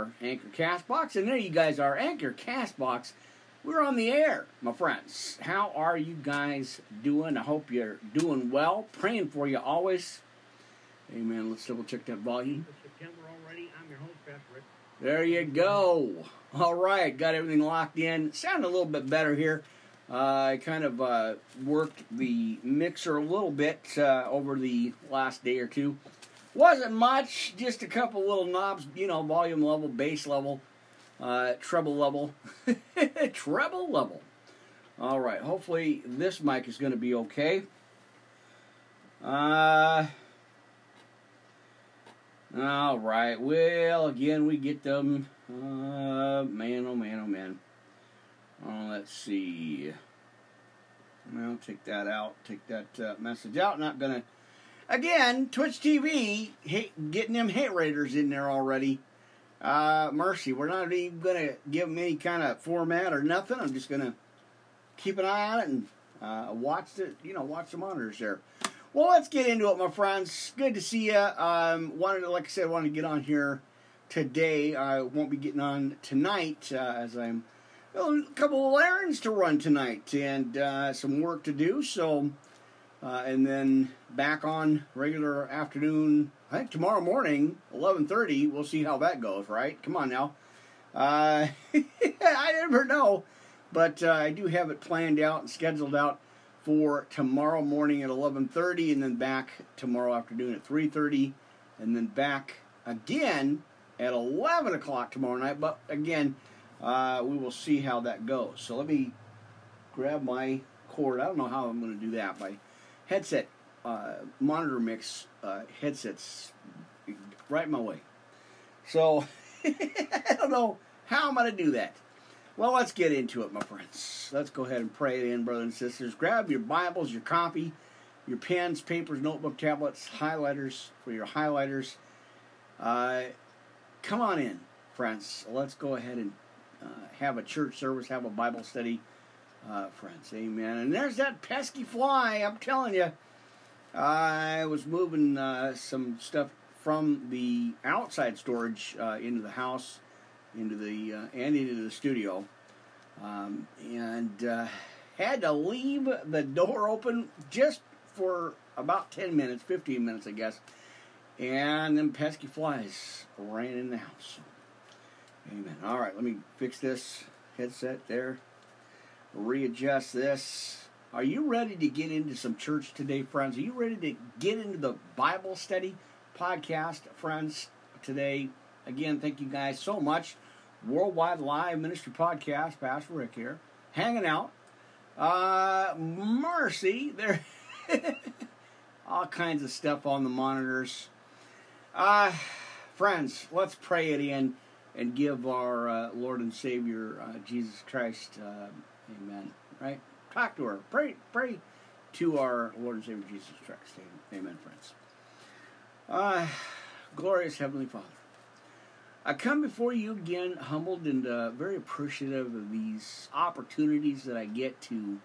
our Anchor Castbox, and there you guys are, Anchor Castbox. We're on the air, my friends. How are you guys doing? I hope you're doing well. Praying for you always. Amen. Let's double check that volume. September already. I'm your host, Pastor There you go. All right, got everything locked in. Sound a little bit better here. Uh, I kind of uh, worked the mixer a little bit uh, over the last day or two. Wasn't much, just a couple little knobs, you know, volume level, bass level, uh, treble level, treble level. All right, hopefully this mic is going to be okay. Uh, all right, well, again, we get them. Uh, man, oh man, oh man. Oh, let's see. Well, take that out. Take that uh, message out. Not gonna. Again, Twitch TV hate, getting them hate raiders in there already. Uh, mercy, we're not even gonna give them any kind of format or nothing. I'm just gonna keep an eye on it and uh, watch the, you know, watch the monitors there. Well, let's get into it, my friends. Good to see you. Um, wanted, to, like I said, I wanted to get on here today. I won't be getting on tonight uh, as I'm a couple of errands to run tonight and uh, some work to do. So, uh, and then back on regular afternoon. I think tomorrow morning, eleven thirty. We'll see how that goes. Right? Come on now. Uh, I never know, but uh, I do have it planned out and scheduled out for tomorrow morning at eleven thirty, and then back tomorrow afternoon at three thirty, and then back again at eleven o'clock tomorrow night. But again uh, we will see how that goes. So let me grab my cord. I don't know how I'm going to do that. My headset, uh, monitor mix uh, headsets right my way. So I don't know how I'm going to do that. Well, let's get into it, my friends. Let's go ahead and pray in, brothers and sisters. Grab your Bibles, your copy, your pens, papers, notebook, tablets, highlighters for your highlighters. Uh, come on in, friends. Let's go ahead and uh, have a church service, have a Bible study, uh, friends. Amen. And there's that pesky fly. I'm telling you, I was moving uh, some stuff from the outside storage uh, into the house, into the uh, and into the studio, um, and uh, had to leave the door open just for about 10 minutes, 15 minutes, I guess. And them pesky flies ran in the house. Amen. All right, let me fix this headset there. Readjust this. Are you ready to get into some church today, friends? Are you ready to get into the Bible study podcast, friends, today? Again, thank you guys so much. Worldwide Live Ministry Podcast, Pastor Rick here, hanging out. Uh, mercy, there, all kinds of stuff on the monitors. Uh, friends, let's pray it in and give our uh, Lord and Savior uh, Jesus Christ, uh, Amen. Right? Talk to her. Pray, pray to our Lord and Savior Jesus Christ. Amen, friends. Uh, glorious Heavenly Father, I come before you again, humbled and uh, very appreciative of these opportunities that I get to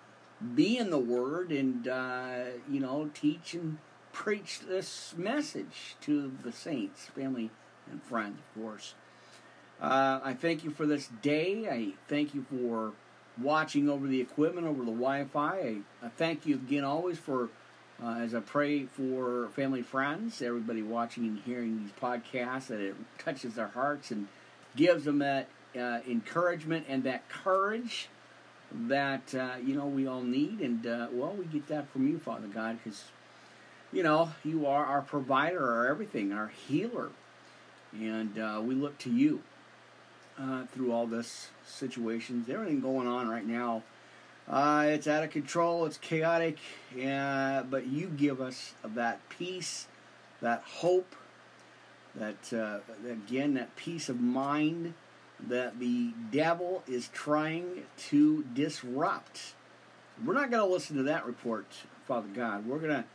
be in the Word and uh, you know teach and preach this message to the saints, family, and friends, of course. Uh, I thank you for this day. I thank you for watching over the equipment, over the Wi Fi. I, I, thank you again always for, uh, as I pray for family, friends, everybody watching and hearing these podcasts, that it touches their hearts and gives them that uh, encouragement and that courage that, uh, you know, we all need. And, uh, well, we get that from you, Father God, because, you know, you are our provider, our everything, our healer. And uh, we look to you uh, through all this situations, everything going on right now. Uh, it's out of control. It's chaotic, uh, but you give us that peace, that hope, that uh, again, that peace of mind that the devil is trying to disrupt. We're not going to listen to that report, Father God. We're going to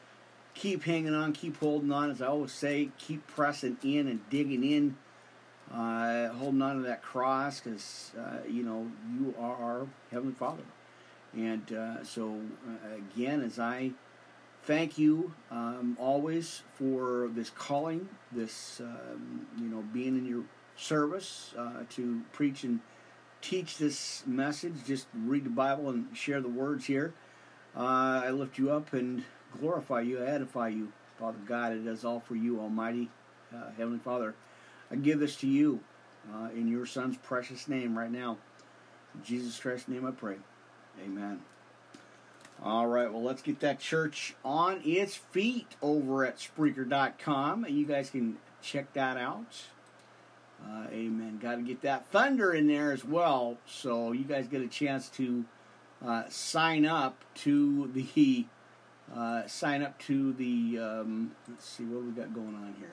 keep hanging on, keep holding on, as I always say, keep pressing in and digging in uh, holding on to that cross because uh, you know you are our heavenly Father, and uh, so uh, again, as I thank you um, always for this calling, this um, you know being in your service uh, to preach and teach this message. Just read the Bible and share the words here. Uh, I lift you up and glorify you, edify you, Father God. It does all for you, Almighty Heavenly Father. I give this to you uh, in your Son's precious name right now. In Jesus Christ's name I pray. Amen. All right, well, let's get that church on its feet over at Spreaker.com. And you guys can check that out. Uh, amen. Got to get that thunder in there as well, so you guys get a chance to uh, sign up to the uh, sign up to the. Um, let's see what we got going on here.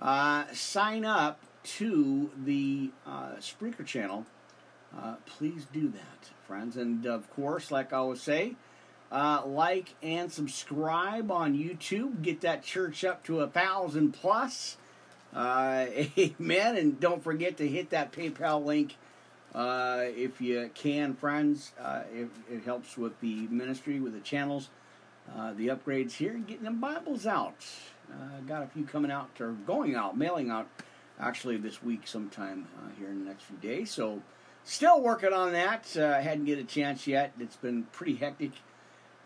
Uh, sign up to the uh, Spreaker channel. Uh, please do that, friends, and of course, like I always say. like and subscribe on YouTube. Get that church up to a thousand plus. Uh, amen. And don't forget to hit that PayPal link uh, if you can, friends. Uh, it, it, helps with the ministry, with the channels, uh, the upgrades here, and getting them Bibles out. Uh, got a few coming out or going out, mailing out actually this week sometime uh, here in the next few days. So, still working on that. I hadn't get a chance yet. It's been pretty hectic.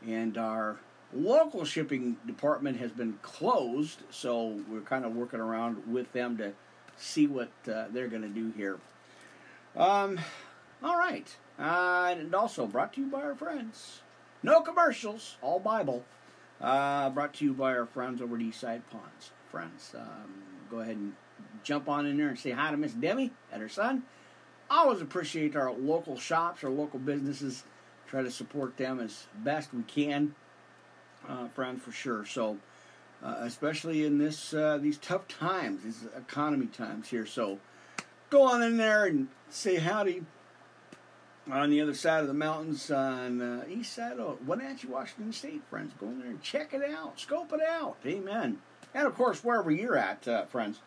And our local shipping department has been closed, so we're kind of working around with them to see what uh, they're going to do here. Um, all right, uh, and also brought to you by our friends. No commercials, all Bible. Uh, brought to you by our friends over at Eastside Ponds. Friends, um, go ahead and jump on in there and say hi to Miss Demi and her son. Always appreciate our local shops, our local businesses. Try to support them as best we can uh, friend, for sure. So, uh, especially in this uh, these tough times, these economy times here. So, go on in there and say howdy on the other side of the mountains on uh, east side of Wenatchee, Washington State, friends. Go in there and check it out, scope it out. Amen. And of course, wherever you're at, uh, friends,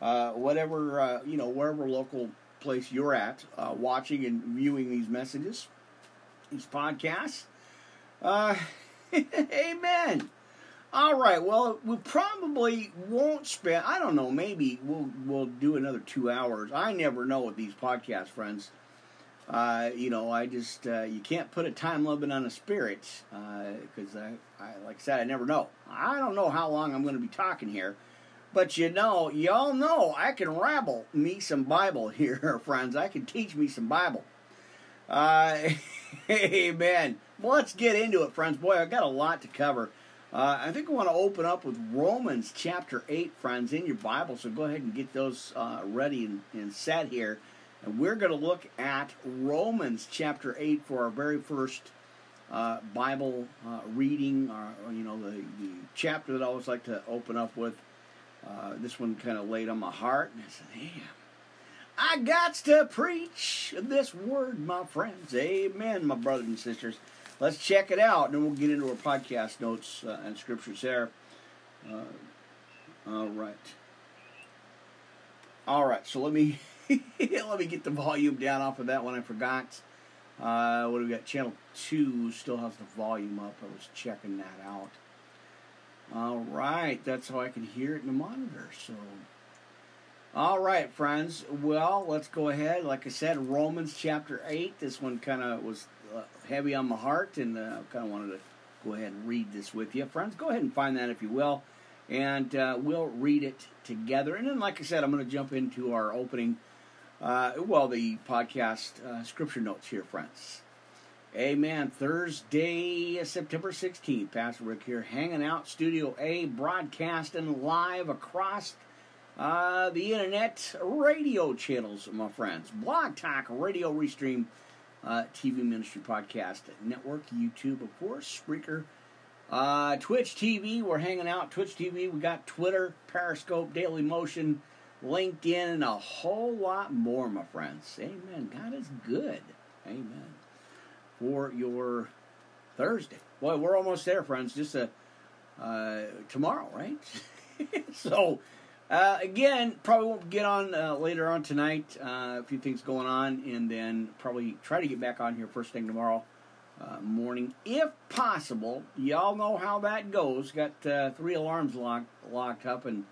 uh, whatever uh, you know, wherever local place you're at, uh, watching and viewing these messages, these podcasts. Uh, Amen. All right. Well, we probably won't spend. I don't know. Maybe we'll we'll do another two hours. I never know with these podcast friends. Uh, you know, I just uh, you can't put a time limit on a spirit because uh, I, I, like I said, I never know. I don't know how long I'm going to be talking here, but you know, y'all know I can rabble me some Bible here, friends. I can teach me some Bible. Uh, amen. Well, let's get into it, friends. Boy, I've got a lot to cover. Uh, I think I want to open up with Romans chapter 8, friends, in your Bible. So go ahead and get those uh, ready and, and set here. And we're going to look at Romans chapter 8 for our very first uh, Bible uh, reading, or, you know, the, the chapter that I always like to open up with. Uh, this one kind of laid on my heart, and I said, damn. I got to preach this word, my friends. Amen, my brothers and sisters let's check it out, and then we'll get into our podcast notes uh, and scriptures there. Uh, all right. All right. So let me let me get the volume down off of that one. I forgot. Uh, what do we got? Channel two still has the volume up. I was checking that out. All right. That's how I can hear it in the monitor. So. All right, friends. Well, let's go ahead. Like I said, Romans chapter 8. This one kind of was uh, heavy on my heart, and uh, I kind of wanted to go ahead and read this with you. Friends, go ahead and find that if you will, and uh, we'll read it together. And then, like I said, I'm going to jump into our opening, uh, well, the podcast uh, scripture notes here, friends. Amen. Thursday, September 16th, Pastor Rick here, hanging out, Studio A, broadcasting live across uh, the internet radio channels, my friends. Blog Talk, Radio Restream, uh, TV Ministry Podcast Network, YouTube, of course, Spreaker, uh, Twitch TV. We're hanging out. Twitch TV. We got Twitter, Periscope, Daily Motion, LinkedIn, and a whole lot more, my friends. Amen. God is good. Amen. For your Thursday. Boy, we're almost there, friends. Just a uh, tomorrow, right? so uh, again, probably won't get on uh, later on tonight. Uh, a few things going on, and then probably try to get back on here first thing tomorrow uh, morning, if possible. Y'all know how that goes. Got uh, three alarms locked locked up and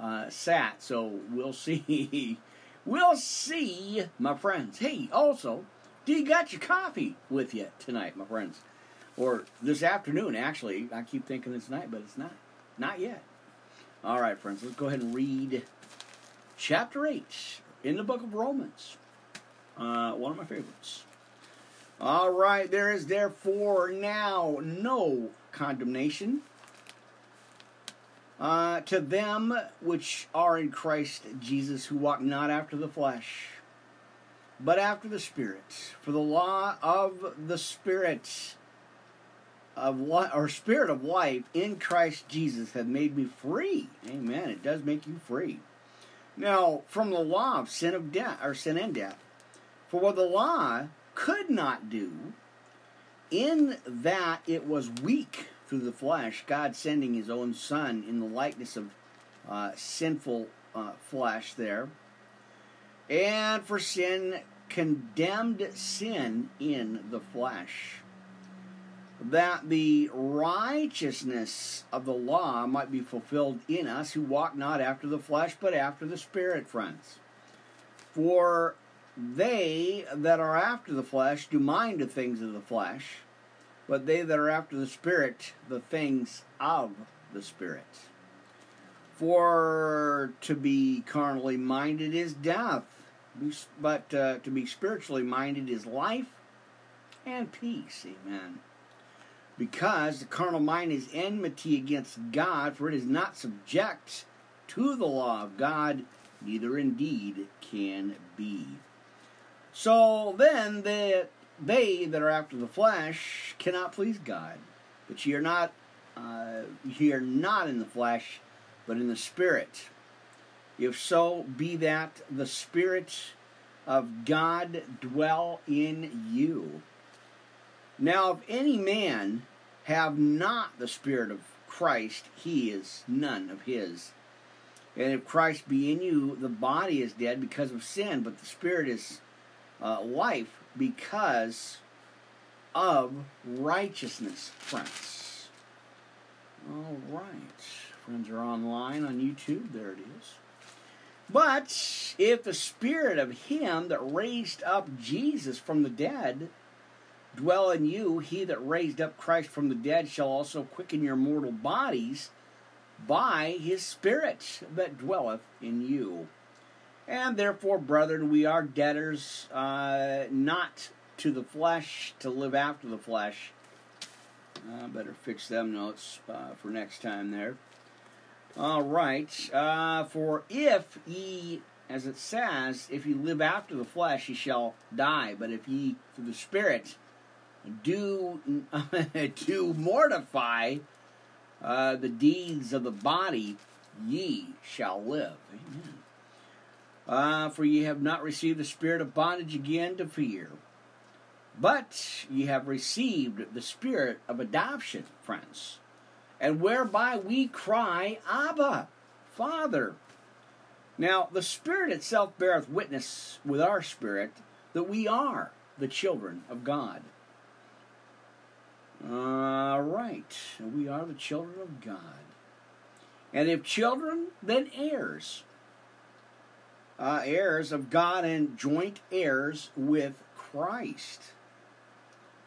uh, sat, so we'll see. We'll see, my friends. Hey, also, do you got your coffee with you tonight, my friends? Or this afternoon, actually. I keep thinking it's night, but it's not. Not yet. All right, friends, let's go ahead and read chapter 8 in the book of Romans. Uh, one of my favorites. All right, there is therefore now no condemnation uh, to them which are in Christ Jesus, who walk not after the flesh, but after the Spirit. For the law of the Spirit of life, or Spirit of life in Christ Jesus have made me free. Amen. It does make you free. Now, from the law of sin of death, or sin and death, for what the law could not do, in that it was weak through the flesh, God sending his own Son in the likeness of uh, sinful uh, flesh there. And for sin, condemned sin in the flesh, that the righteousness of the law might be fulfilled in us who walk not after the flesh, but after the Spirit, friends. For they that are after the flesh do mind the things of the flesh but they that are after the Spirit, the things of the Spirit. For to be carnally minded is death, but uh, to be spiritually minded is life and peace. Amen. Because the carnal mind is enmity against God, for it is not subject to the law of God, neither indeed can be. So then, that they that are after the flesh cannot please God. But ye are not uh, ye are not in the flesh, but in the spirit. If so, be that the spirit of God dwell in you. Now, if any man have not the spirit of Christ, he is none of his. And if Christ be in you, the body is dead because of sin, but the spirit is uh, life because of righteousness, friends. All right. Friends are online on YouTube. There it is. But if the spirit of him that raised up Jesus from the dead dwell in you, he that raised up Christ from the dead shall also quicken your mortal bodies by his spirit that dwelleth in you. And therefore, brethren, we are debtors uh, not to the flesh to live after the flesh. Uh, better fix them notes uh, for next time there. All right. Uh, for if ye, as it says, if ye live after the flesh, ye shall die. But if ye through the Spirit do do mortify uh, the deeds of the body, ye shall live. Amen. Uh, for ye have not received the spirit of bondage again to fear, but ye have received the spirit of adoption, friends, and whereby we cry, Abba, Father. Now, the Spirit itself beareth witness with our spirit that we are the children of God. All right, we are the children of God. And if children, then heirs uh, heirs of God and joint heirs with Christ.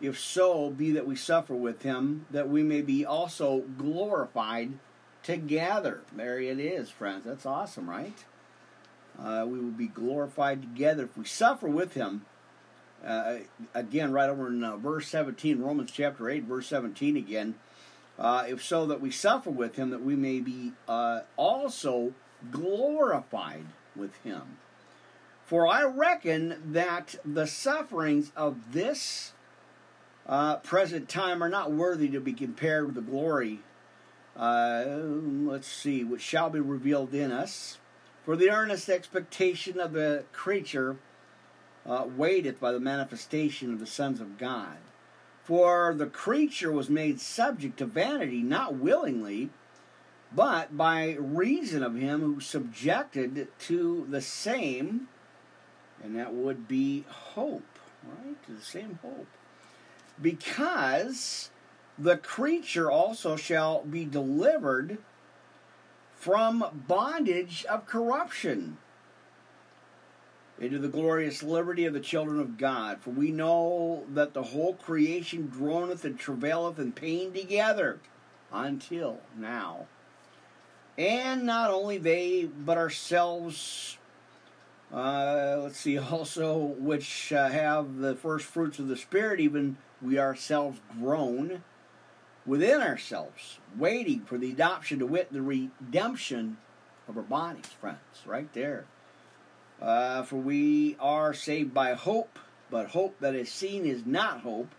If so, be that we suffer with him, that we may be also glorified together. There it is, friends. That's awesome, right? Uh, we will be glorified together if we suffer with him. Uh, again, right over in uh, verse 17, Romans chapter 8, verse 17 again. Uh, if so, that we suffer with him, that we may be uh, also glorified with him. For I reckon that the sufferings of this uh, present time are not worthy to be compared with the glory, uh, let's see, which shall be revealed in us. For the earnest expectation of the creature uh, waiteth by the manifestation of the sons of God. For the creature was made subject to vanity, not willingly but by reason of him who subjected to the same, and that would be hope, right? To the same hope. Because the creature also shall be delivered from bondage of corruption. into the glorious liberty of the children of God. For we know that the whole creation groaneth and travaileth in pain together until now. And not only they, but ourselves, uh, let's see, also, which uh, have the first fruits of the Spirit, even we ourselves groan within ourselves, waiting for the adoption to wit, the redemption of our bodies, friends, right there. Uh, for we are saved by hope, but hope that is seen is not hope.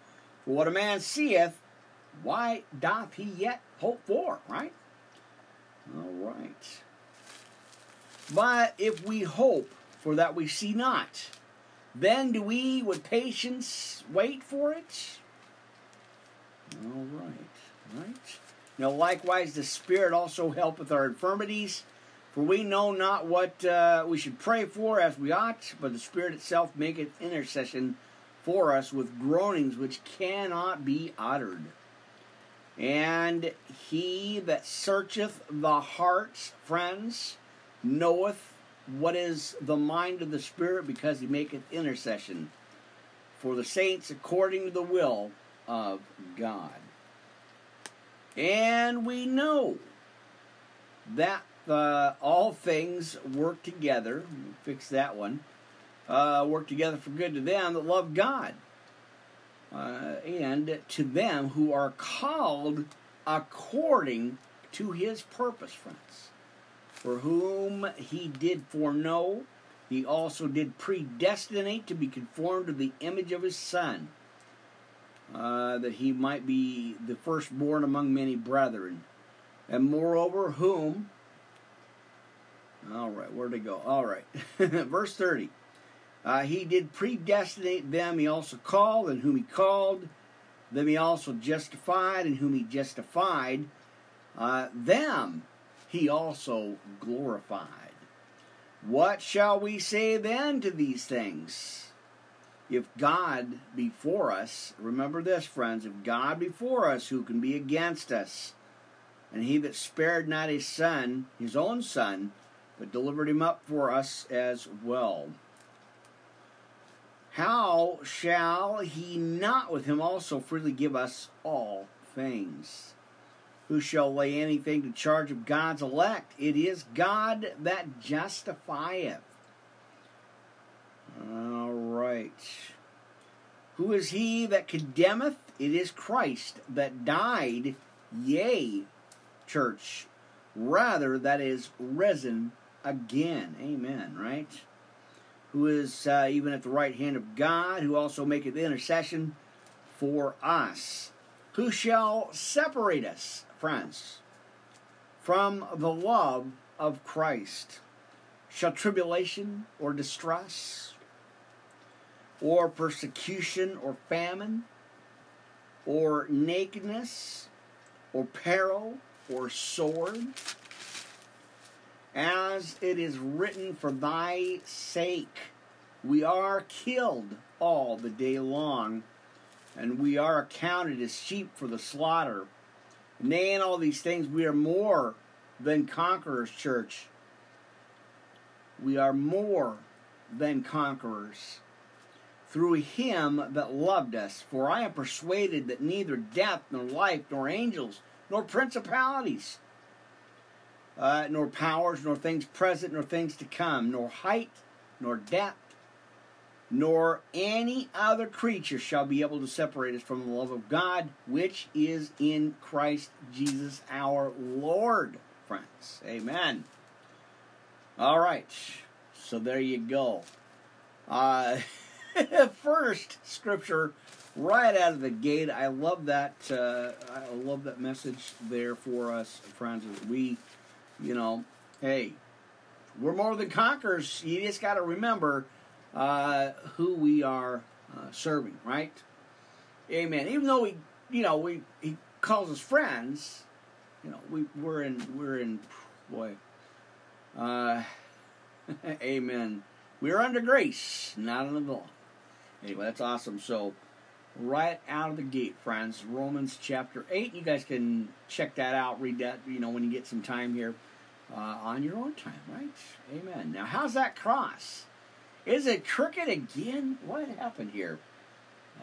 For what a man seeth, why doth he yet hope for? Right? All right. But if we hope for that we see not, then do we with patience wait for it? All right. Right. Now, likewise, the Spirit also helpeth our infirmities for we know not what uh, we should pray for as we ought, but the Spirit itself maketh intercession for us with groanings which cannot be uttered. And he that searcheth the hearts, friends, knoweth what is the mind of the Spirit, because he maketh intercession for the saints according to the will of God. And we know that uh, all things work together. Fix that one. Uh, work together for good to them that love God, uh, and to them who are called according to His purpose, friends. For whom He did foreknow, He also did predestinate to be conformed to the image of His Son, uh, that He might be the firstborn among many brethren. And moreover, whom all right, where'd it go? All right. Verse 30. Uh, he did predestinate them, he also called, and whom he called, them he also justified, and whom he justified, uh, them he also glorified. What shall we say then to these things? If God be for us, remember this, friends, if God be for us, who can be against us? And he that spared not his son, his own son, but delivered him up for us as well. How shall he not with him also freely give us all things? Who shall lay anything to charge of God's elect? It is God that justifieth. All right. Who is he that condemneth? It is Christ that died, yea, church, rather that is risen again. Amen, right? Who is uh, even at the right hand of God, who also maketh intercession for us. Who shall separate us, friends, from the love of Christ? Shall tribulation or distress, or persecution or famine, or nakedness, or peril, or sword? As it is written, For thy sake we are killed all the day long, and we are accounted as sheep for the slaughter. Nay, in all these things we are more than conquerors, church. We are more than conquerors through him that loved us. For I am persuaded that neither death, nor life, nor angels, nor principalities, uh, nor powers, nor things present, nor things to come, nor height, nor depth, nor any other creature shall be able to separate us from the love of God, which is in Christ Jesus our Lord, friends. Amen. All right, so there you go. Uh, first scripture right out of the gate. I love that. Uh, I love that message there for us, friends. We you know, hey, we're more than conquerors. You just got to remember uh, who we are uh, serving, right? Amen. Even though we, you know, we he calls us friends, you know, we we're in we're in boy. Uh, amen. We're under grace, not under the law. Anyway, that's awesome. So, right out of the gate, friends, Romans chapter 8. You guys can check that out, read that, you know, when you get some time here uh, on your own time, right? Amen. Now, how's that cross? Is it crooked again? What happened here?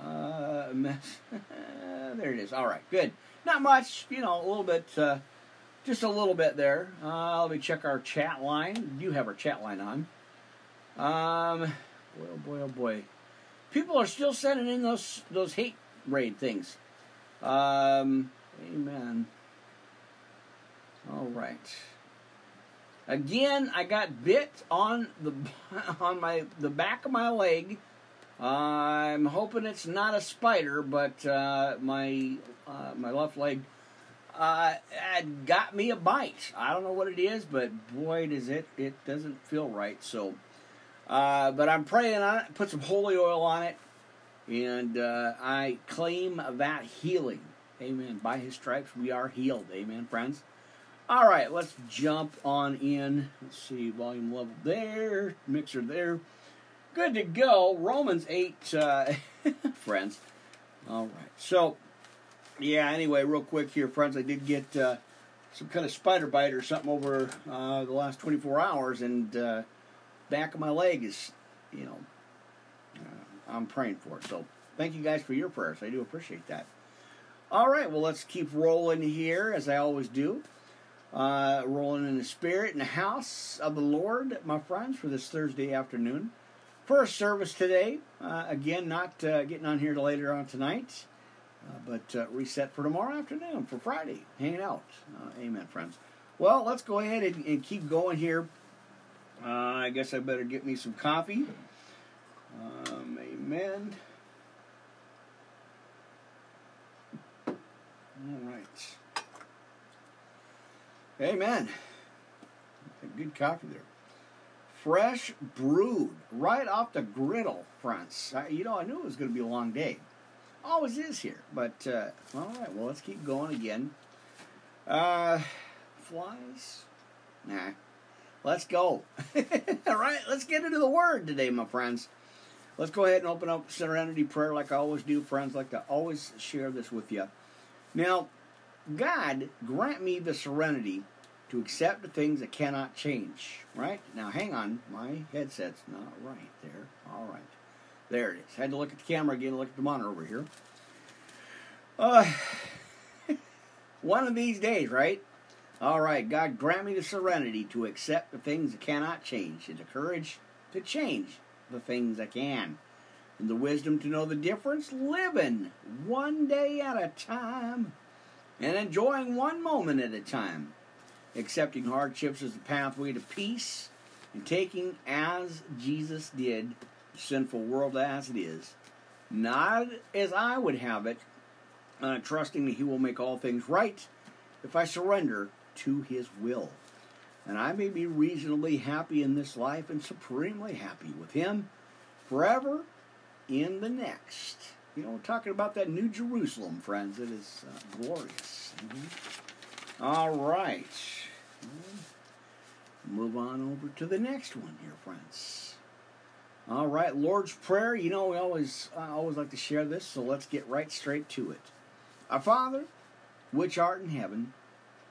Uh, there it is. All right, good. Not much, you know, a little bit, uh, just a little bit there. Uh, let me check our chat line. You have our chat line on. Um, boy, oh boy, oh boy. People are still sending in those those hate raid things. Um, amen. All right. Again, I got bit on the on my the back of my leg. I'm hoping it's not a spider, but uh, my uh, my left leg uh, got me a bite. I don't know what it is, but boy, does it it doesn't feel right. So, uh, but I'm praying on it. Put some holy oil on it, and uh, I claim that healing. Amen. By His stripes we are healed. Amen, friends. All right, let's jump on in. Let's see, volume level there, mixer there. Good to go. Romans 8, uh, friends. All right, so, yeah, anyway, real quick here, friends, I did get uh, some kind of spider bite or something over uh, the last 24 hours, and uh, back of my leg is, you know, uh, I'm praying for it. So, thank you guys for your prayers. I do appreciate that. All right, well, let's keep rolling here, as I always do. Uh, rolling in the spirit in the house of the Lord, my friends, for this Thursday afternoon. First service today. Uh, again, not uh, getting on here later on tonight, uh, but uh, reset for tomorrow afternoon, for Friday, hanging out. Uh, amen, friends. Well, let's go ahead and, and keep going here. I guess I better get me some coffee. Um, amen. All right. Amen. Good coffee there. Fresh brewed right off the griddle, friends. You know, I knew it was going to be a long day. Always is here. But, uh, all right, well, let's keep going again. Uh, flies? Nah. Let's go. all right, let's get into the Word today, my friends. Let's go ahead and open up Serenity Prayer like I always do, friends. like to always share this with you. Now, God, grant me the serenity to accept the things that cannot change. Right? Now, hang on. My headset's not right there. All right. There it is. Had to look at the camera again, look at the monitor over here. Uh, one of these days, right? All right, God, grant me the serenity to accept the things that cannot change, and the courage to change the things that can, and the wisdom to know the difference, living one day at a time and enjoying one moment at a time, accepting hardships as the pathway to peace, and taking as Jesus did the sinful world as it is, not as I would have it, uh, trusting that He will make all things right if I surrender to His will. And I may be reasonably happy in this life and supremely happy with Him forever in the next. You know, we're talking about that New Jerusalem, friends. It is uh, glorious. Mm-hmm. All right. Move on over to the next one here, friends. All right, Lord's Prayer. You know, we always I always like to share this, so let's get right straight to it. Our Father, which art in heaven,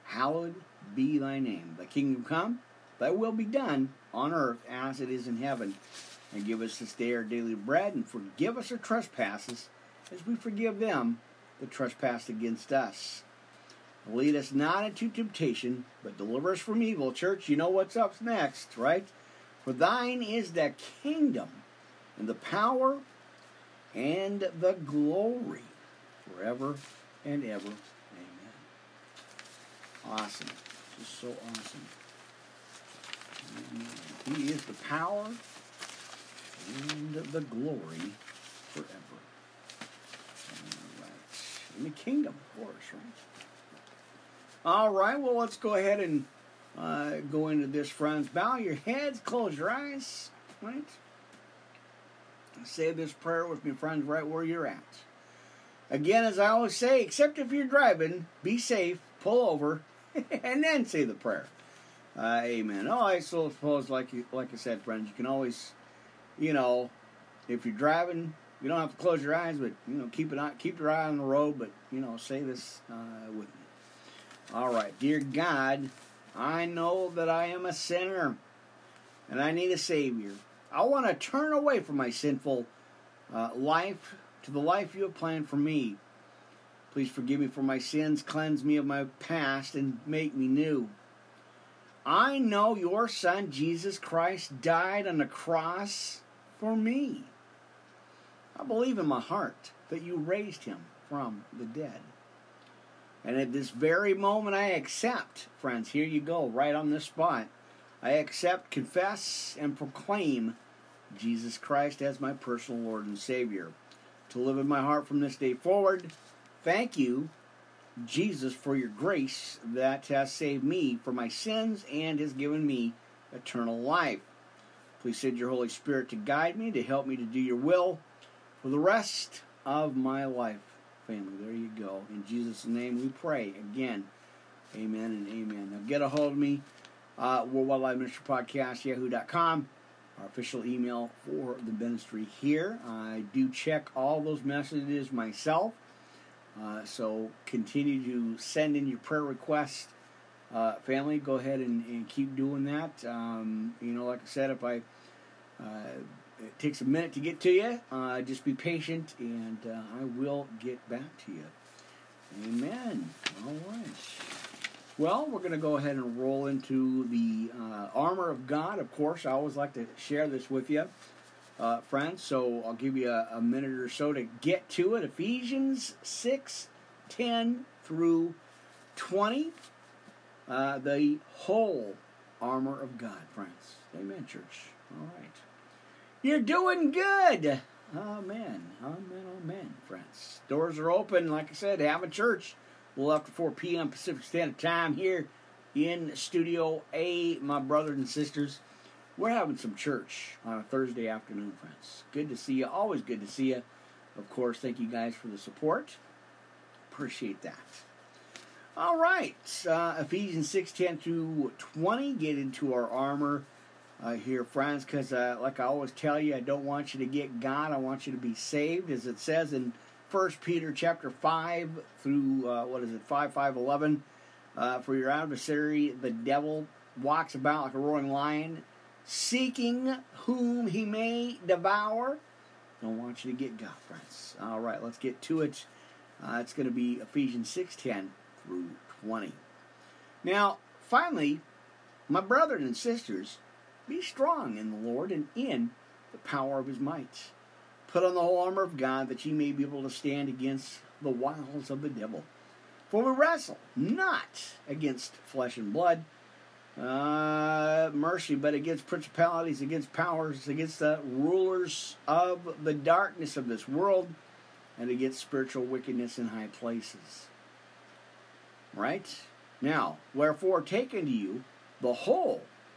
hallowed be thy name. Thy kingdom come, thy will be done on earth as it is in heaven. And give us this day our daily bread, and forgive us our trespasses as we forgive them that trespass against us. Lead us not into temptation, but deliver us from evil. Church, you know what's up next, right? For thine is the kingdom, and the power, and the glory, forever and ever. Amen. Awesome. Is so awesome. He is the power and the glory forever in the kingdom, of course, right? All right, well, let's go ahead and uh, go into this, friends. Bow your heads, close your eyes, right? Say this prayer with me, friends, right where you're at. Again, as I always say, except if you're driving, be safe, pull over, and then say the prayer. Uh, amen. Oh, I suppose, like you, like I said, friends, you can always, you know, if you're driving, you don't have to close your eyes, but you know, keep it on, keep your eye on the road. But you know, say this uh, with me. All right, dear God, I know that I am a sinner, and I need a Savior. I want to turn away from my sinful uh, life to the life you have planned for me. Please forgive me for my sins, cleanse me of my past, and make me new. I know your Son, Jesus Christ, died on the cross for me. I believe in my heart that you raised him from the dead. And at this very moment, I accept, friends, here you go, right on this spot. I accept, confess, and proclaim Jesus Christ as my personal Lord and Savior. To live in my heart from this day forward, thank you, Jesus, for your grace that has saved me from my sins and has given me eternal life. Please send your Holy Spirit to guide me, to help me to do your will for the rest of my life. Family, there you go. In Jesus' name we pray. Again, amen and amen. Now get a hold of me, uh, Worldwide Ministry Podcast, yahoo.com, our official email for the ministry here. I do check all those messages myself. Uh, so continue to send in your prayer requests. Uh, family, go ahead and, and keep doing that. Um, you know, like I said, if I uh, it takes a minute to get to you, uh, just be patient, and uh, I will get back to you. Amen. All right. Well, we're going to go ahead and roll into the uh, armor of God. Of course, I always like to share this with you uh, friends. So I'll give you a, a, minute or so to get to it. Ephesians 6 10 through 20. Uh, the whole armor of God, friends. Amen, church. All right. You're doing good. Amen. Amen. Amen, friends. Doors are open. Like I said, have a church. We'll after 4 p.m. Pacific Standard Time here in Studio A, my brothers and sisters. We're having some church on a Thursday afternoon, friends. Good to see you. Always good to see you. Of course, thank you guys for the support. Appreciate that. All right, uh, Ephesians 6 10 through 20. Get into our armor uh, here, friends, because uh, like I always tell you, I don't want you to get God. I want you to be saved, as it says in 1 Peter chapter 5 through, uh, what is it, 5 5 11. Uh, for your adversary, the devil, walks about like a roaring lion seeking whom he may devour. Don't want you to get God, friends. All right, let's get to it. Uh, it's going to be Ephesians 6:10 through 20. Now, finally, my brothers and sisters, be strong in the Lord and in the power of his might. Put on the whole armor of God that ye may be able to stand against the wiles of the devil. For we wrestle not against flesh and blood, uh, mercy, but against principalities, against powers, against the rulers of the darkness of this world, and against spiritual wickedness in high places. Right? Now, wherefore take unto you the whole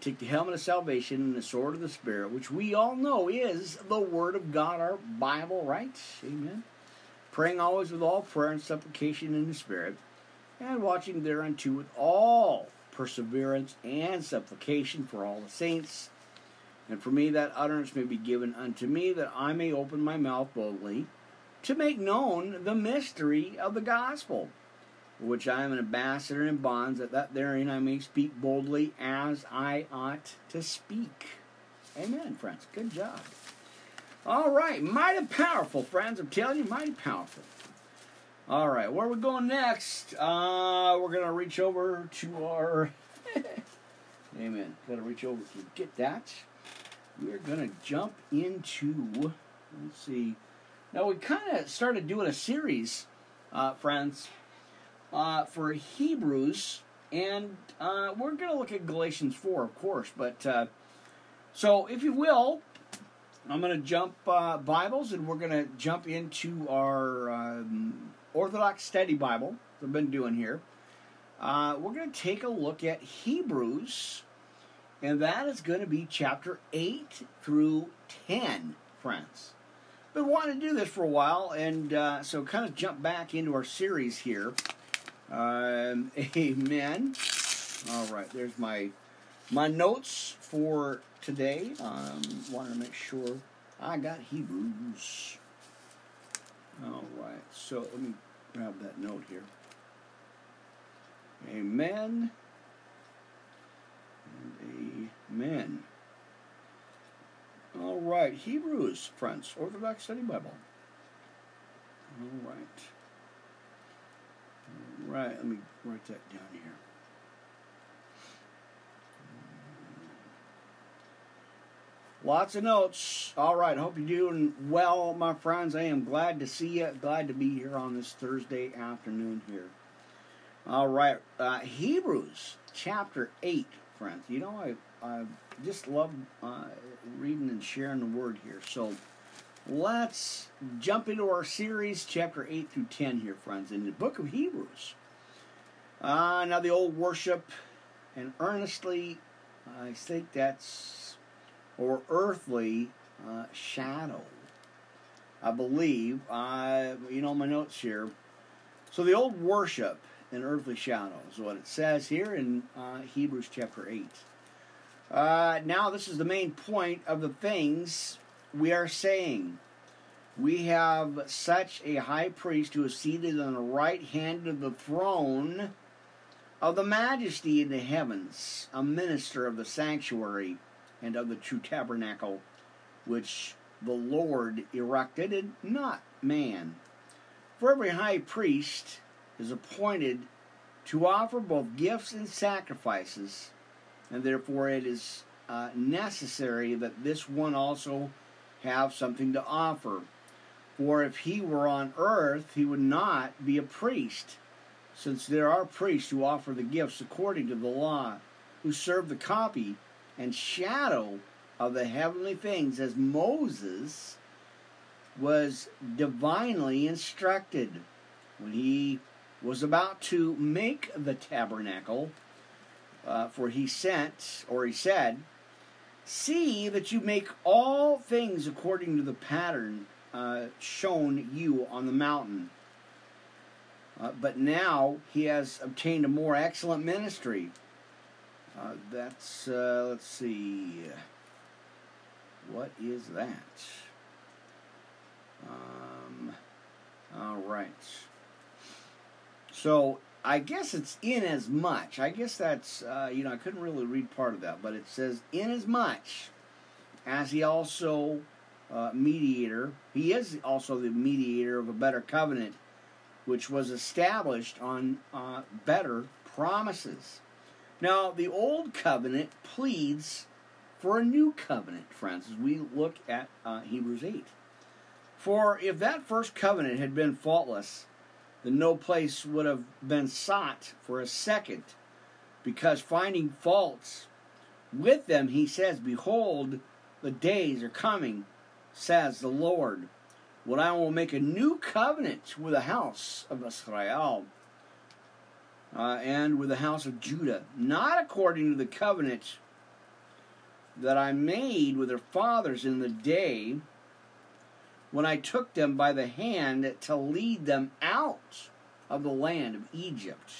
Take the helmet of salvation and the sword of the Spirit, which we all know is the Word of God, our Bible, right? Amen. Praying always with all prayer and supplication in the Spirit, and watching thereunto with all perseverance and supplication for all the saints and for me that utterance may be given unto me, that I may open my mouth boldly to make known the mystery of the gospel, which I am an ambassador in bonds, that, that therein I may speak boldly as I ought to speak. Amen, friends. Good job. All right, mighty powerful, friends. I'm telling you, mighty powerful. All right, where are we going next? Uh, we're going to reach over to our. Amen. Got to reach over to get that we're going to jump into, let's see. Now, we kind of started doing a series, uh, friends, uh, for Hebrews, and uh, we're going to look at Galatians 4, of course. But, uh, so if you will, I'm going to jump uh, Bibles and we're going to jump into our um, Orthodox Study Bible that I've been doing here. Uh, we're going to take a look at Hebrews and that is going to be chapter 8 through 10, friends. been wanting to do this for a while, and uh, so kind of jump back into our series here. Um, amen. All right, there's my my notes for today. Um, wanted to make sure I got Hebrews. All right, so let me grab that note here. Amen. And amen. All right, Hebrews, friends, Orthodox Study Bible. All right. Right, let me write that down here. Lots of notes. All right, hope you're doing well, my friends. I am glad to see you. Glad to be here on this Thursday afternoon here. All right, uh, Hebrews chapter 8, friends. You know, I, I just love uh, reading and sharing the word here. So let's jump into our series, chapter 8 through 10 here, friends, in the book of Hebrews. Uh, now, the old worship and earnestly, I think that's or earthly uh, shadow. I believe. I, you know, my notes here. So the old worship and earthly shadow is what it says here in uh, Hebrews chapter eight. Uh, now this is the main point of the things we are saying. We have such a high priest who is seated on the right hand of the throne of the majesty in the heavens, a minister of the sanctuary and of the true tabernacle which the Lord erected, and not man. For every high priest is appointed to offer both gifts and sacrifices, and therefore it is uh, necessary that this one also have something to offer. For if he were on earth, he would not be a priest, since there are priests who offer the gifts according to the law, who serve the copy and shadow of the heavenly things as Moses was divinely instructed when he was about to make the tabernacle. Uh, for he sent, or he said, See that you make all things according to the pattern uh, shown you on the mountain. Uh, but now he has obtained a more excellent ministry uh, that's, uh, let's see. What is that? Um, all right. So I guess it's in as much. I guess that's, uh, you know, I couldn't really read part of that, but it says in as much as he also uh, mediator. He is also the mediator of a better covenant, which was established on uh, better promises. Now, the Old Covenant pleads for a new covenant, friends, as we look at uh, Hebrews 8. For if that first covenant had been faultless, then no place would have been sought for a second, because finding faults with them, he says, Behold, the days are coming, says the Lord, when I will make a new covenant with the house of Israel uh, and with the house of Judah, not according to the covenant that I made with their fathers in the day when I took them by the hand to lead them out of the land of Egypt.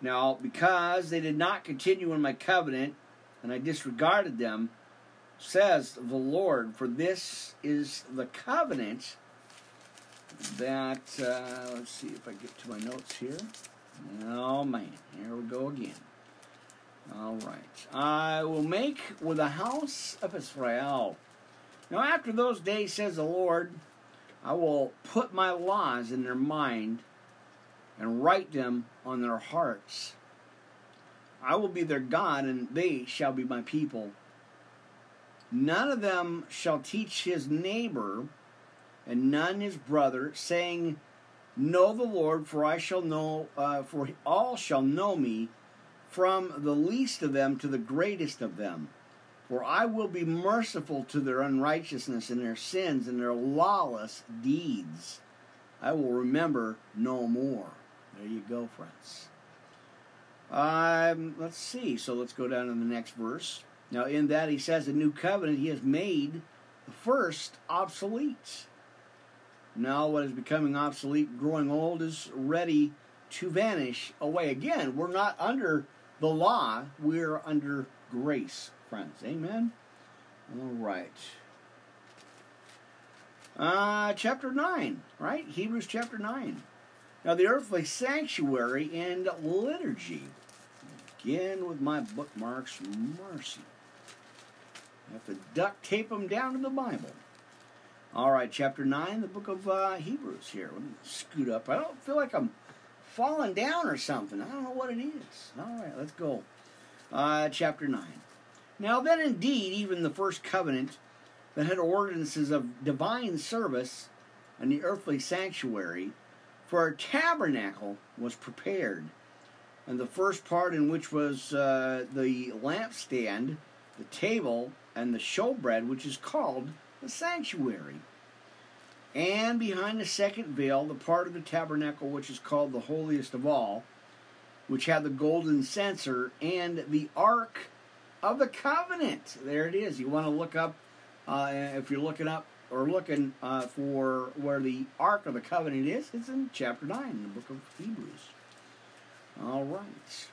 Now, because they did not continue in my covenant, and I disregarded them, says the Lord, for this is the covenant that, uh, let's see if I get to my notes here. Oh man, here we go again. All right. I will make with the house of Israel. Now, after those days, says the Lord, I will put my laws in their mind and write them on their hearts. I will be their God, and they shall be my people. None of them shall teach his neighbor, and none his brother, saying, Know the Lord, for I shall know, uh, for all shall know me, from the least of them to the greatest of them. For I will be merciful to their unrighteousness and their sins and their lawless deeds. I will remember no more. There you go, friends. Um, let's see. So let's go down to the next verse. Now, in that he says, a new covenant he has made The first, obsolete. Now, what is becoming obsolete, growing old, is ready to vanish away. Again, we're not under the law, we're under grace, friends. Amen? All right. Uh, chapter 9, right? Hebrews chapter 9. Now, the earthly sanctuary and liturgy. Again, with my bookmarks, mercy. I have to duct tape them down to the Bible. All right, chapter 9, the book of uh, Hebrews here. Let me scoot up. I don't feel like I'm falling down or something. I don't know what it is. All right, let's go. Uh, chapter 9. Now, then, indeed, even the first covenant that had ordinances of divine service and the earthly sanctuary for a tabernacle was prepared. And the first part, in which was uh, the lampstand, the table, and the showbread, which is called the sanctuary. And behind the second veil, the part of the tabernacle which is called the holiest of all, which had the golden censer and the ark of the covenant. There it is. You want to look up uh, if you're looking up or looking uh, for where the Ark of the Covenant is, it's in chapter 9 in the book of Hebrews. All right.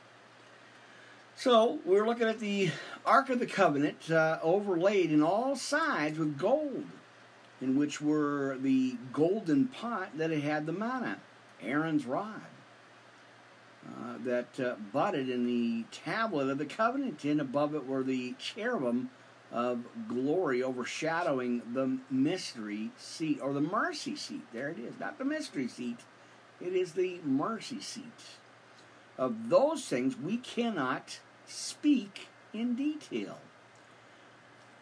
So we're looking at the Ark of the Covenant uh, overlaid in all sides with gold, in which were the golden pot that had the manna, Aaron's rod. Uh, that uh, budded in the tablet of the covenant, and above it were the cherubim of glory overshadowing the mystery seat or the mercy seat. There it is. Not the mystery seat, it is the mercy seat. Of those things we cannot speak in detail.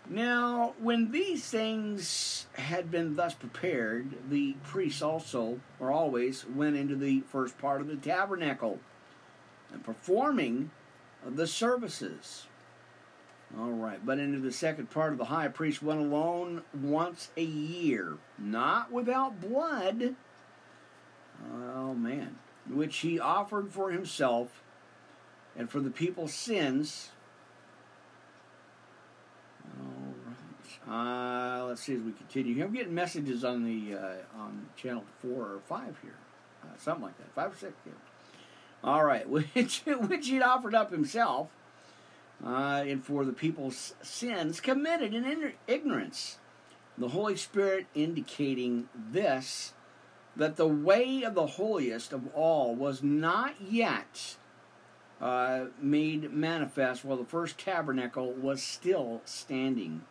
Now, when these things had been thus prepared, the priests also, or always, went into the first part of the tabernacle and performing the services. All right, but into the second part of the high priest went alone once a year, not without blood. Oh man, which he offered for himself and for the people's sins. All right, uh, let's see as we continue. Here. I'm getting messages on the uh, on channel four or five here, uh, something like that, five or six. Here. All right, which which he'd offered up himself uh, and for the people's sins committed in ignorance. The Holy Spirit indicating this that the way of the holiest of all was not yet uh, made manifest while the first tabernacle was still standing.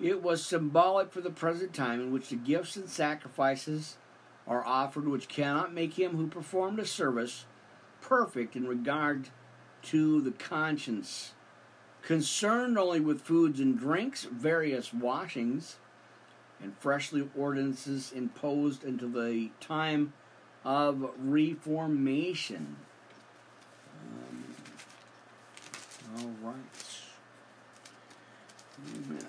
It was symbolic for the present time in which the gifts and sacrifices are offered, which cannot make him who performed a service perfect in regard to the conscience, concerned only with foods and drinks, various washings, and freshly ordinances imposed into the time of reformation. Um, all right. Amen.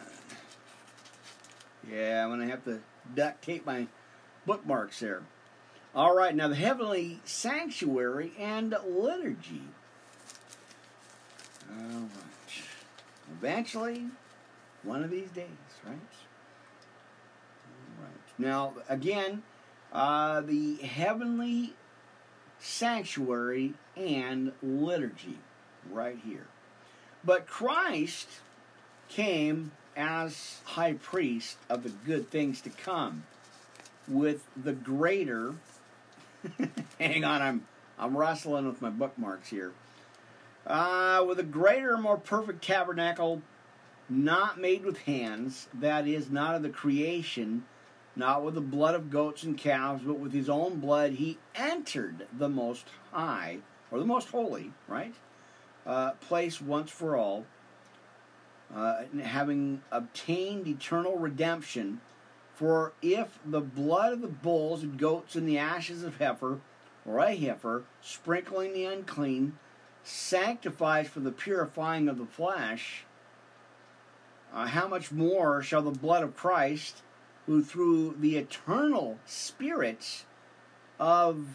Yeah, I'm going to have to duct tape my bookmarks there. All right, now the heavenly sanctuary and liturgy. All right. Eventually, one of these days, right? All right. Now, again, uh, the heavenly sanctuary and liturgy, right here. But Christ came as high priest of the good things to come with the greater hang on i'm i'm wrestling with my bookmarks here uh, with a greater, more perfect tabernacle, not made with hands, that is, not of the creation, not with the blood of goats and calves, but with his own blood, he entered the most high, or the most holy, right? Uh, place once for all, uh, having obtained eternal redemption. For if the blood of the bulls and goats and the ashes of heifer, or a heifer, sprinkling the unclean, sanctifies for the purifying of the flesh, uh, how much more shall the blood of Christ, who through the eternal Spirit of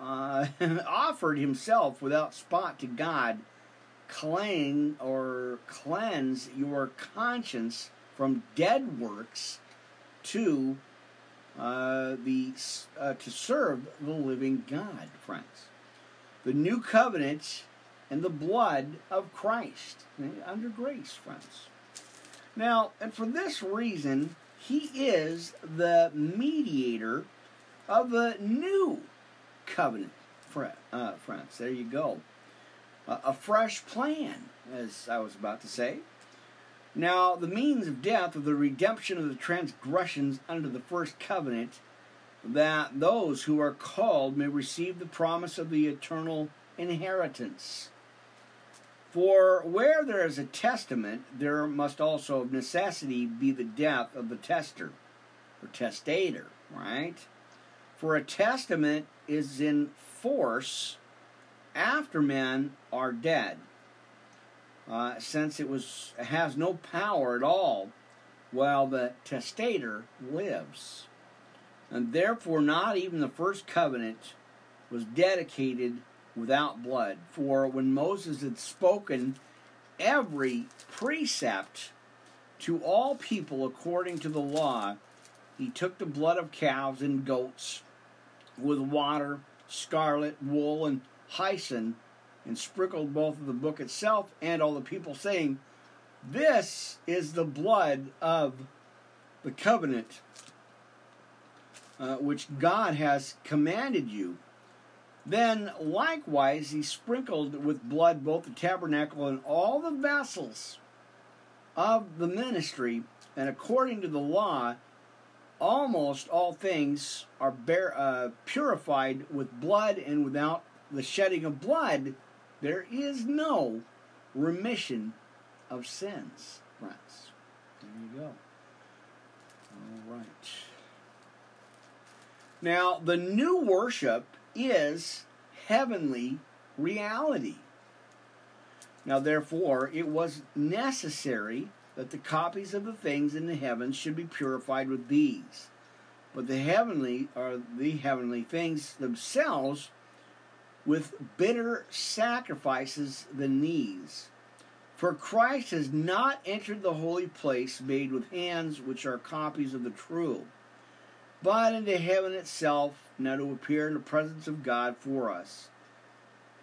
uh, offered himself without spot to God, cleanse or cleanse your conscience from dead works to uh, the uh, to serve the living God, friends. The new covenant and the blood of Christ eh, under grace, friends. Now, and for this reason, he is the mediator of a new covenant, uh, friends. There you go. a fresh plan, as I was about to say. Now, the means of death of the redemption of the transgressions under the first covenant, that those who are called may receive the promise of the eternal inheritance. For where there is a testament, there must also of necessity be the death of the tester or testator, right? For a testament is in force after men are dead uh, since it was has no power at all while the testator lives. And therefore, not even the first covenant was dedicated without blood. For when Moses had spoken every precept to all people according to the law, he took the blood of calves and goats with water, scarlet, wool, and hyssop and sprinkled both of the book itself and all the people, saying, This is the blood of the covenant uh, which God has commanded you. Then likewise he sprinkled with blood both the tabernacle and all the vessels of the ministry, and according to the law, almost all things are uh, purified with blood, and without the shedding of blood, there is no remission of sins, friends. There you go. All right. Now, the new worship is heavenly reality. Now, therefore, it was necessary that the copies of the things in the heavens should be purified with these. But the heavenly, or the heavenly things themselves, with bitter sacrifices than these. For Christ has not entered the holy place made with hands, which are copies of the true, but into heaven itself, now to appear in the presence of God for us.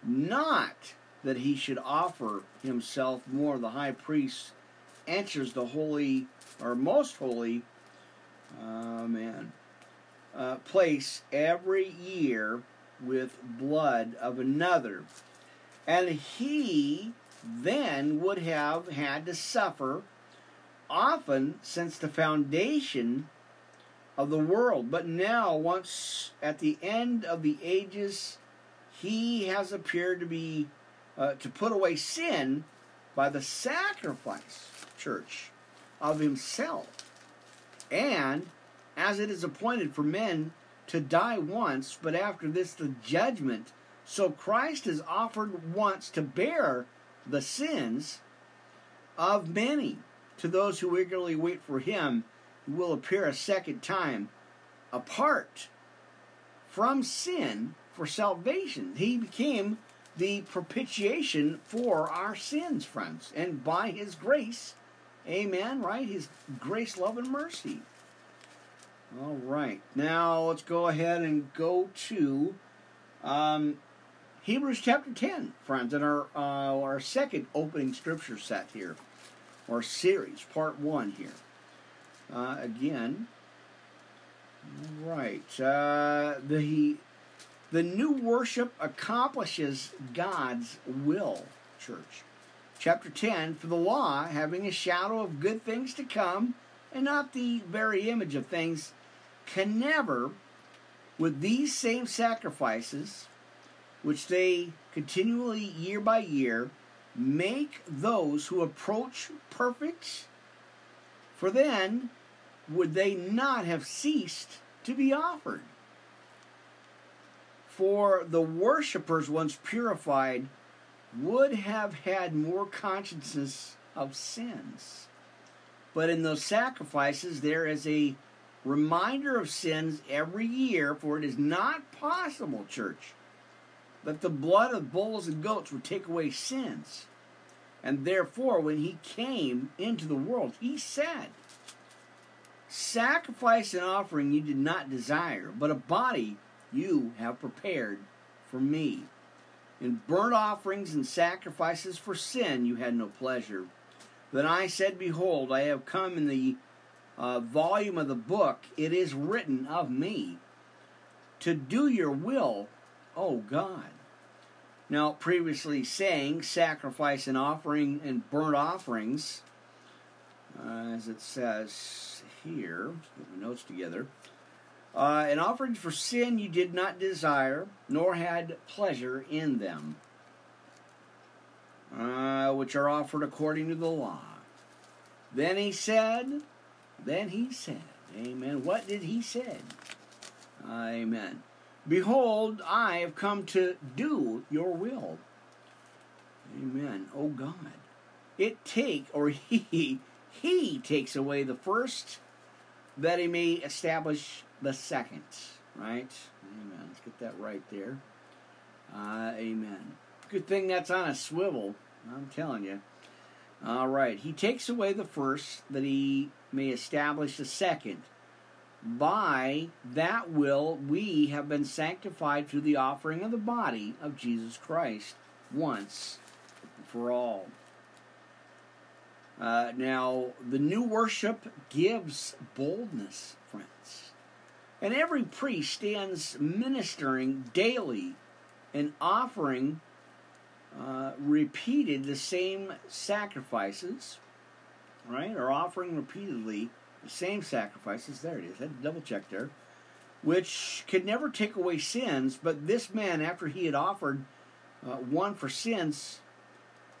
Not that he should offer himself more, the high priest enters the holy, or most holy, uh, man, uh, place every year with blood of another. And he then would have had to suffer often since the foundation of the world. But now, once at the end of the ages, he has appeared to be uh, to put away sin by the sacrifice, church, of himself. And as it is appointed for men to die once, but after this the judgment. So Christ is offered once to bear the sins of many. To those who eagerly wait for him, he will appear a second time apart from sin for salvation. He became the propitiation for our sins, friends. And by his grace, amen, right? His grace, love, and mercy. All right. Now let's go ahead and go to um, Hebrews chapter 10, friends, in our, uh, our second opening scripture set here, or series, part one here. Uh, again, all right. Uh, the, the new worship accomplishes God's will, church. Chapter 10 For the law, having a shadow of good things to come, and not the very image of things can never, with these same sacrifices, which they continually year by year, make those who approach perfect, for then would they not have ceased to be offered. For the worshippers, once purified, would have had more consciousness of sins. But in those sacrifices, there is a reminder of sins every year, for it is not possible, church, that the blood of bulls and goats would take away sins. And therefore, when he came into the world, he said, Sacrifice and offering you did not desire, but a body you have prepared for me. In burnt offerings and sacrifices for sin you had no pleasure. Then I said, Behold, I have come in the uh, volume of the book, it is written of me to do your will, O God. Now, previously saying sacrifice and offering and burnt offerings, uh, as it says here, get my notes together. Uh, and offerings for sin you did not desire, nor had pleasure in them, uh, which are offered according to the law. Then he said, then he said, Amen. What did he say? Amen. Behold, I have come to do your will. Amen. Oh God. It take, or he, he takes away the first that he may establish the second. Right? Amen. Let's get that right there. Uh, amen. Good thing that's on a swivel. I'm telling you. All right. He takes away the first that he may establish the second. By that will we have been sanctified through the offering of the body of Jesus Christ once for all. Uh, now, the new worship gives boldness, friends. And every priest stands ministering daily and offering uh, repeated the same sacrifices, right? Or offering repeatedly the same sacrifices. There it is. I had to double check there. Which could never take away sins, but this man, after he had offered uh, one for sins,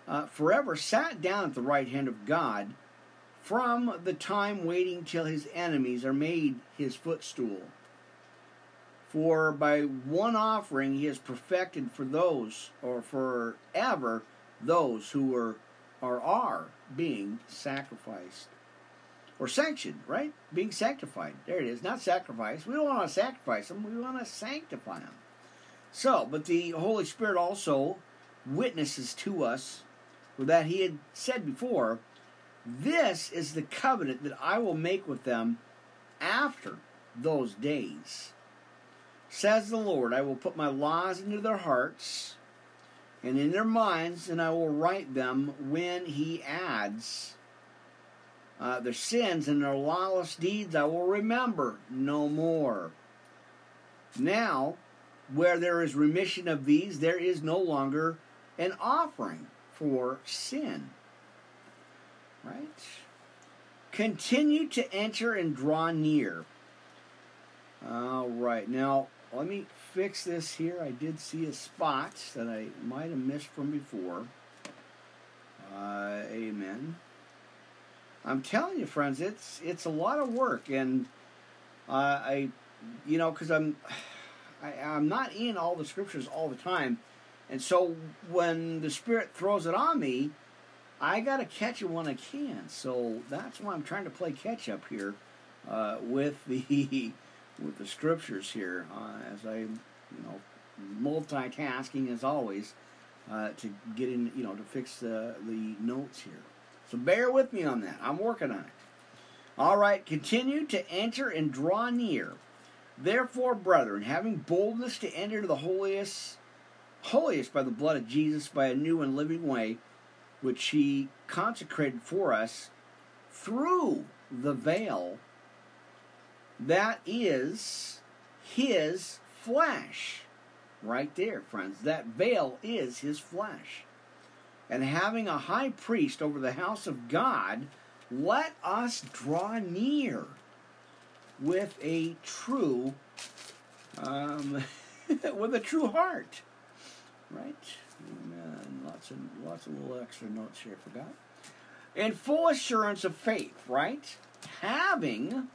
uh, forever sat down at the right hand of God from the time waiting till his enemies are made his footstool. For by one offering he has perfected for those, or forever, those who are or are being sacrificed. Or sanctioned, right? Being sanctified. There it is. Not sacrifice. We don't want to sacrifice them, we want to sanctify them. So, but the Holy Spirit also witnesses to us that he had said before, This is the covenant that I will make with them after those days. Says the Lord, I will put my laws into their hearts and in their minds, and I will write them when he adds uh, their sins and their lawless deeds I will remember no more. Now, where there is remission of these, there is no longer an offering for sin. Right? Continue to enter and draw near. All right. Now, let me fix this here. I did see a spot that I might have missed from before. Uh, amen. I'm telling you, friends, it's it's a lot of work, and uh, I, you know, because I'm I, I'm not in all the scriptures all the time, and so when the Spirit throws it on me, I got to catch it when I can. So that's why I'm trying to play catch up here uh, with the with the scriptures here uh, as I, you know, multitasking as always uh, to get in, you know, to fix the the notes here. So bear with me on that. I'm working on it. All right, continue to enter and draw near. Therefore, brethren, having boldness to enter the holiest, holiest by the blood of Jesus, by a new and living way, which He consecrated for us through the veil that is His flesh. Right there, friends. That veil is His flesh and having a high priest over the house of God, let us draw near with a true, um, with a true heart, right? Amen. Lots of lots of little extra notes here. I forgot. In full assurance of faith, right? Having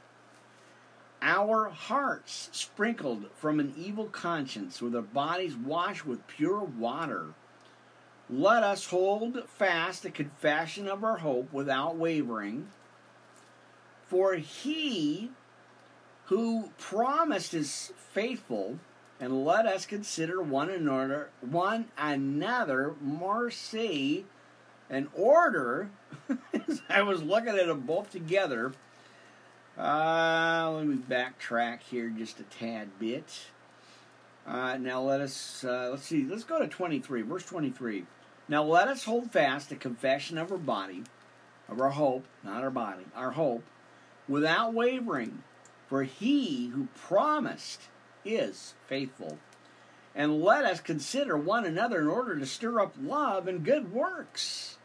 our hearts sprinkled from an evil conscience, with our bodies washed with pure water let us hold fast the confession of our hope without wavering. For he who promised is faithful, and let us consider one another one another mercy and order. I was looking at them both together. Uh, let me backtrack here just a tad bit. Uh, now let us uh, let's see. Let's go to twenty three, verse twenty three. Now let us hold fast the confession of our body, of our hope, not our body, our hope, without wavering, for He who promised is faithful. And let us consider one another in order to stir up love and good works,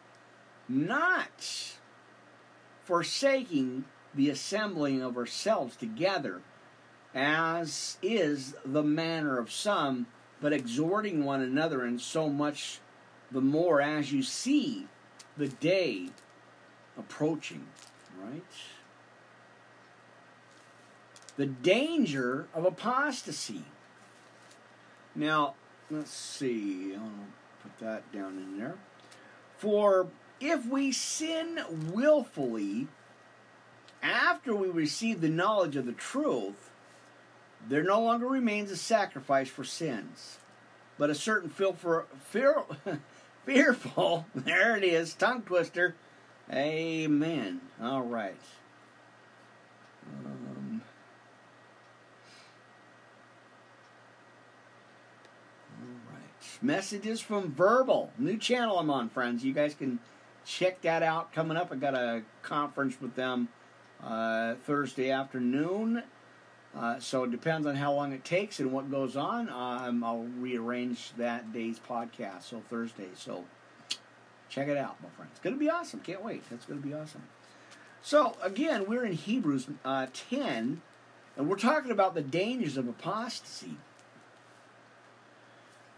not forsaking the assembling of ourselves together, as is the manner of some, but exhorting one another, and so much the more as you see the day approaching. Right? The danger of apostasy. Now, let's see. I'll put that down in there. For if we sin willfully after we receive the knowledge of the truth, there no longer remains a sacrifice for sins, but a certain feel for, fear, fearful, there it is, tongue twister. Amen. All right. Um, all right. Messages from Verbal. New channel I'm on, friends. You guys can check that out coming up. I got a conference with them uh, Thursday afternoon. Uh, so it depends on how long it takes and what goes on. Um, I'll rearrange that day's podcast, so Thursday. So check it out, my friends. It's going to be awesome. Can't wait. That's going to be awesome. So again, we're in Hebrews uh, 10, and we're talking about the dangers of apostasy.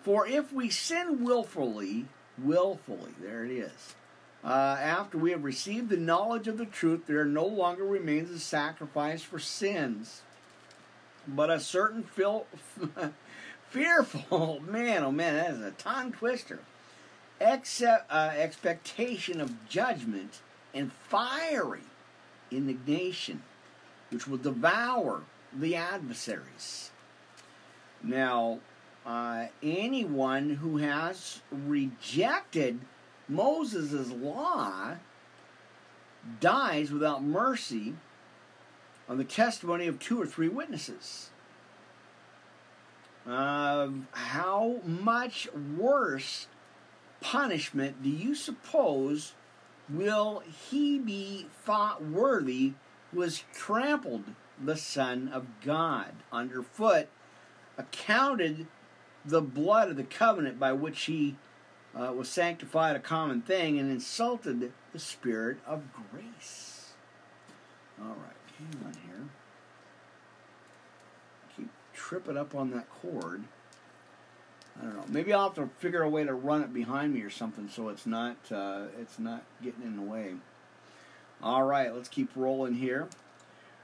For if we sin willfully, willfully, there it is uh, after we have received the knowledge of the truth, there no longer remains a sacrifice for sins, but a certain fil- fearful, man, oh man, that is a tongue twister, Except, uh, expectation of judgment and fiery indignation, which will devour the adversaries. Now, uh, anyone who has rejected Moses' law dies without mercy on the testimony of two or three witnesses. Uh, how much worse punishment do you suppose will he be thought worthy who has trampled the Son of God underfoot, accounted the blood of the covenant by which he uh, was sanctified a common thing and insulted the Spirit of grace. All right, hang on here. Keep tripping up on that cord. I don't know. Maybe I'll have to figure a way to run it behind me or something so it's not uh, it's not getting in the way. All right, let's keep rolling here.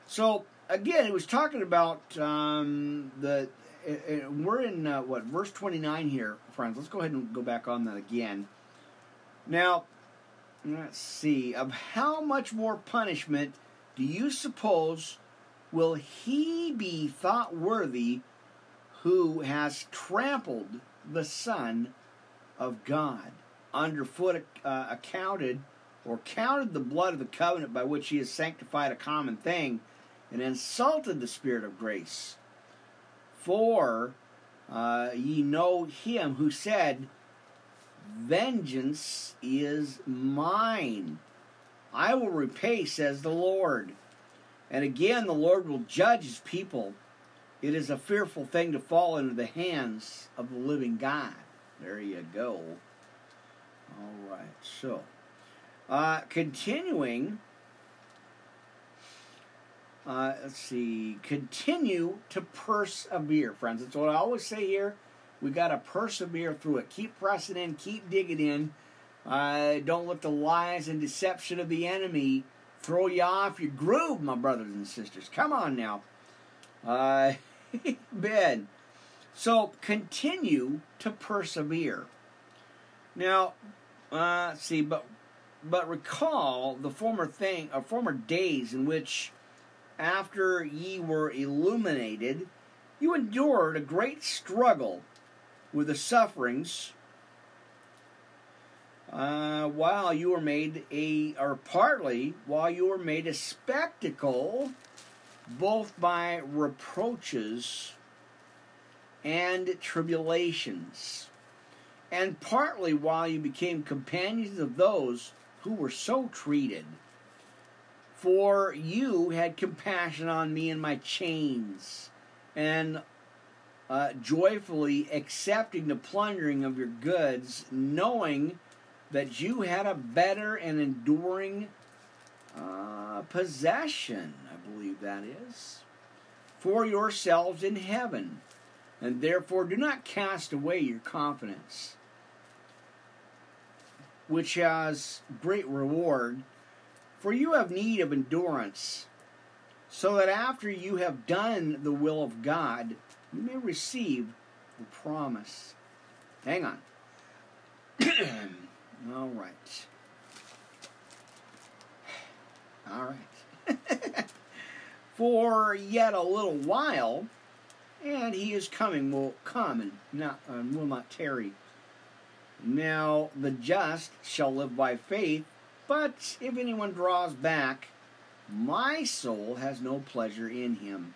So again, it was talking about um, the we're in uh, what verse 29 here friends. Let's go ahead and go back on that again. Now let's see. Of how much more punishment do you suppose will he be thought worthy who has trampled the son of god underfoot uh, accounted or counted the blood of the covenant by which he has sanctified a common thing and insulted the spirit of grace for uh, ye know him who said, Vengeance is mine. I will repay, says the Lord. And again, the Lord will judge his people. It is a fearful thing to fall into the hands of the living God. There you go. All right, so uh, continuing uh, let's see. Continue to persevere, friends. That's what I always say here. We got to persevere through it. Keep pressing in. Keep digging in. Uh, don't let the lies and deception of the enemy throw you off your groove, my brothers and sisters. Come on now. Uh, ben. So continue to persevere. Now, uh, see, but but recall the former thing, or uh, former days in which after ye were illuminated, you endured a great struggle with the sufferings uh, while you were made a, or partly while you were made a spectacle both by reproaches and tribulations, and partly while you became companions of those who were so treated. For you had compassion on me in my chains, and uh, joyfully accepting the plundering of your goods, knowing that you had a better and enduring uh, possession, I believe that is, for yourselves in heaven. And therefore, do not cast away your confidence, which has great reward. For you have need of endurance, so that after you have done the will of God, you may receive the promise. Hang on. All right. All right. For yet a little while, and he is coming, will come and not and will not tarry. Now the just shall live by faith, but if anyone draws back, my soul has no pleasure in him.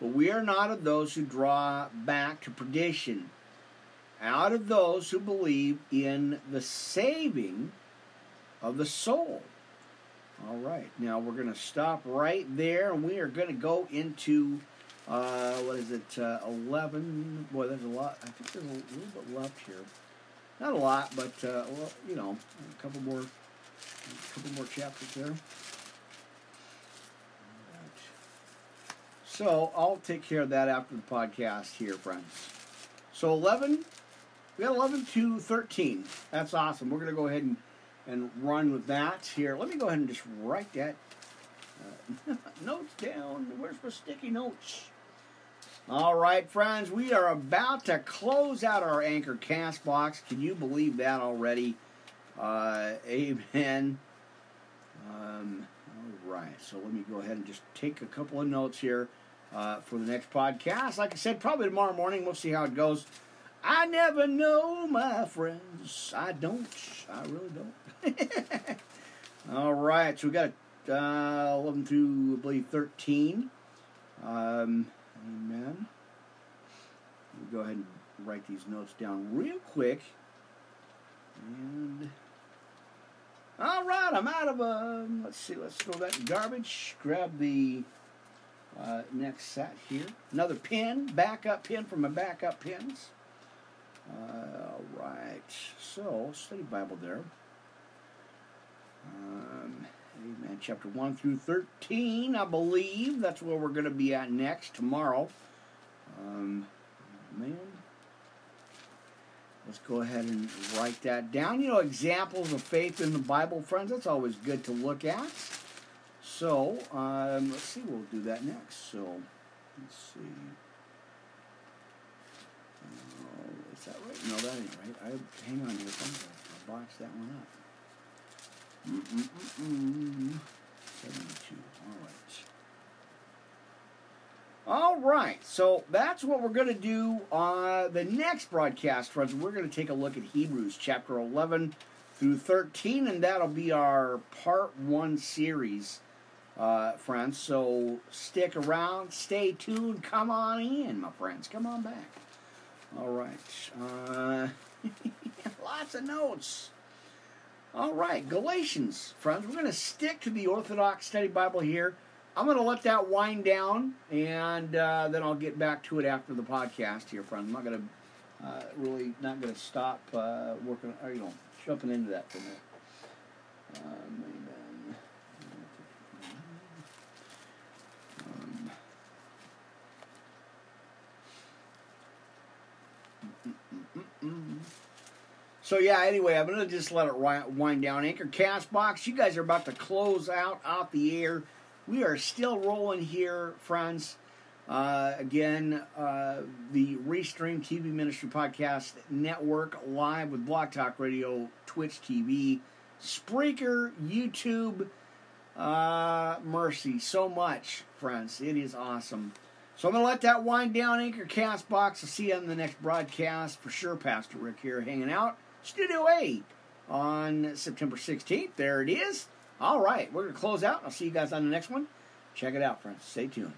But we are not of those who draw back to perdition, out of those who believe in the saving of the soul. All right, now we're going to stop right there, and we are going to go into uh, what is it? Uh, Eleven. Boy, there's a lot. I think there's a little bit left here. Not a lot, but uh, well, you know, a couple more, a couple more chapters there. So I'll take care of that after the podcast here, friends. So 11, we got 11 to 13. That's awesome. We're going to go ahead and, and run with that here. Let me go ahead and just write that uh, notes down. Where's my sticky notes? All right, friends, we are about to close out our Anchor Castbox. Can you believe that already? Uh, amen. Um, all right, so let me go ahead and just take a couple of notes here uh, for the next podcast. Like I said, probably tomorrow morning. We'll see how it goes. I never know, my friends. I don't. I really don't. All right, so we got uh, 11 through, I believe, 13. Um, amen. Let me go ahead and write these notes down real quick. And. All right, I'm out of um. Let's see. Let's throw that garbage. Grab the uh, next set here. Another pin, backup pin from my backup pins. Uh, all right. So, study Bible there. Um, amen. Chapter 1 through 13, I believe. That's where we're going to be at next, tomorrow. Um. Let's go ahead and write that down. You know, examples of faith in the Bible, friends, that's always good to look at. So, um, let's see, we'll do that next. So, let's see. Oh, is that right? No, that ain't right. I hang on here. I boxed that one up. Mm-mm-mm-mm. 72. All right. All right, so that's what we're going to do on the next broadcast, friends. We're going to take a look at Hebrews chapter 11 through 13, and that'll be our part one series uh, friends. So stick around, stay tuned, come on in, my friends. Come on back. All right. Uh, lots of notes. All right, Galatians, friends. We're going to stick to the Orthodox Study Bible here. I'm going to let that wind down, and uh, then I'll get back to it after the podcast here, friend. I'm not going to uh, really not going to stop uh, working, or you know, jumping into that for a minute. Um, So yeah, anyway, I'm gonna just let it wind down. Anchor Castbox, you guys are about to close out out the air. We are still rolling here, friends. Uh, again, uh, the Restream TV Ministry Podcast Network live with BlogTalkRadio, Twitch TV, Spreaker, YouTube. Uh, mercy, so much, friends. It is awesome. So I'm going to let that wind down, Anchor Castbox. I'll see you on the next broadcast. For sure, Pastor Rick here hanging out. Studio 8 on September 16th. There it is. All right, we're going to close out. I'll see you guys on the next one. Check it out, friends. Stay tuned.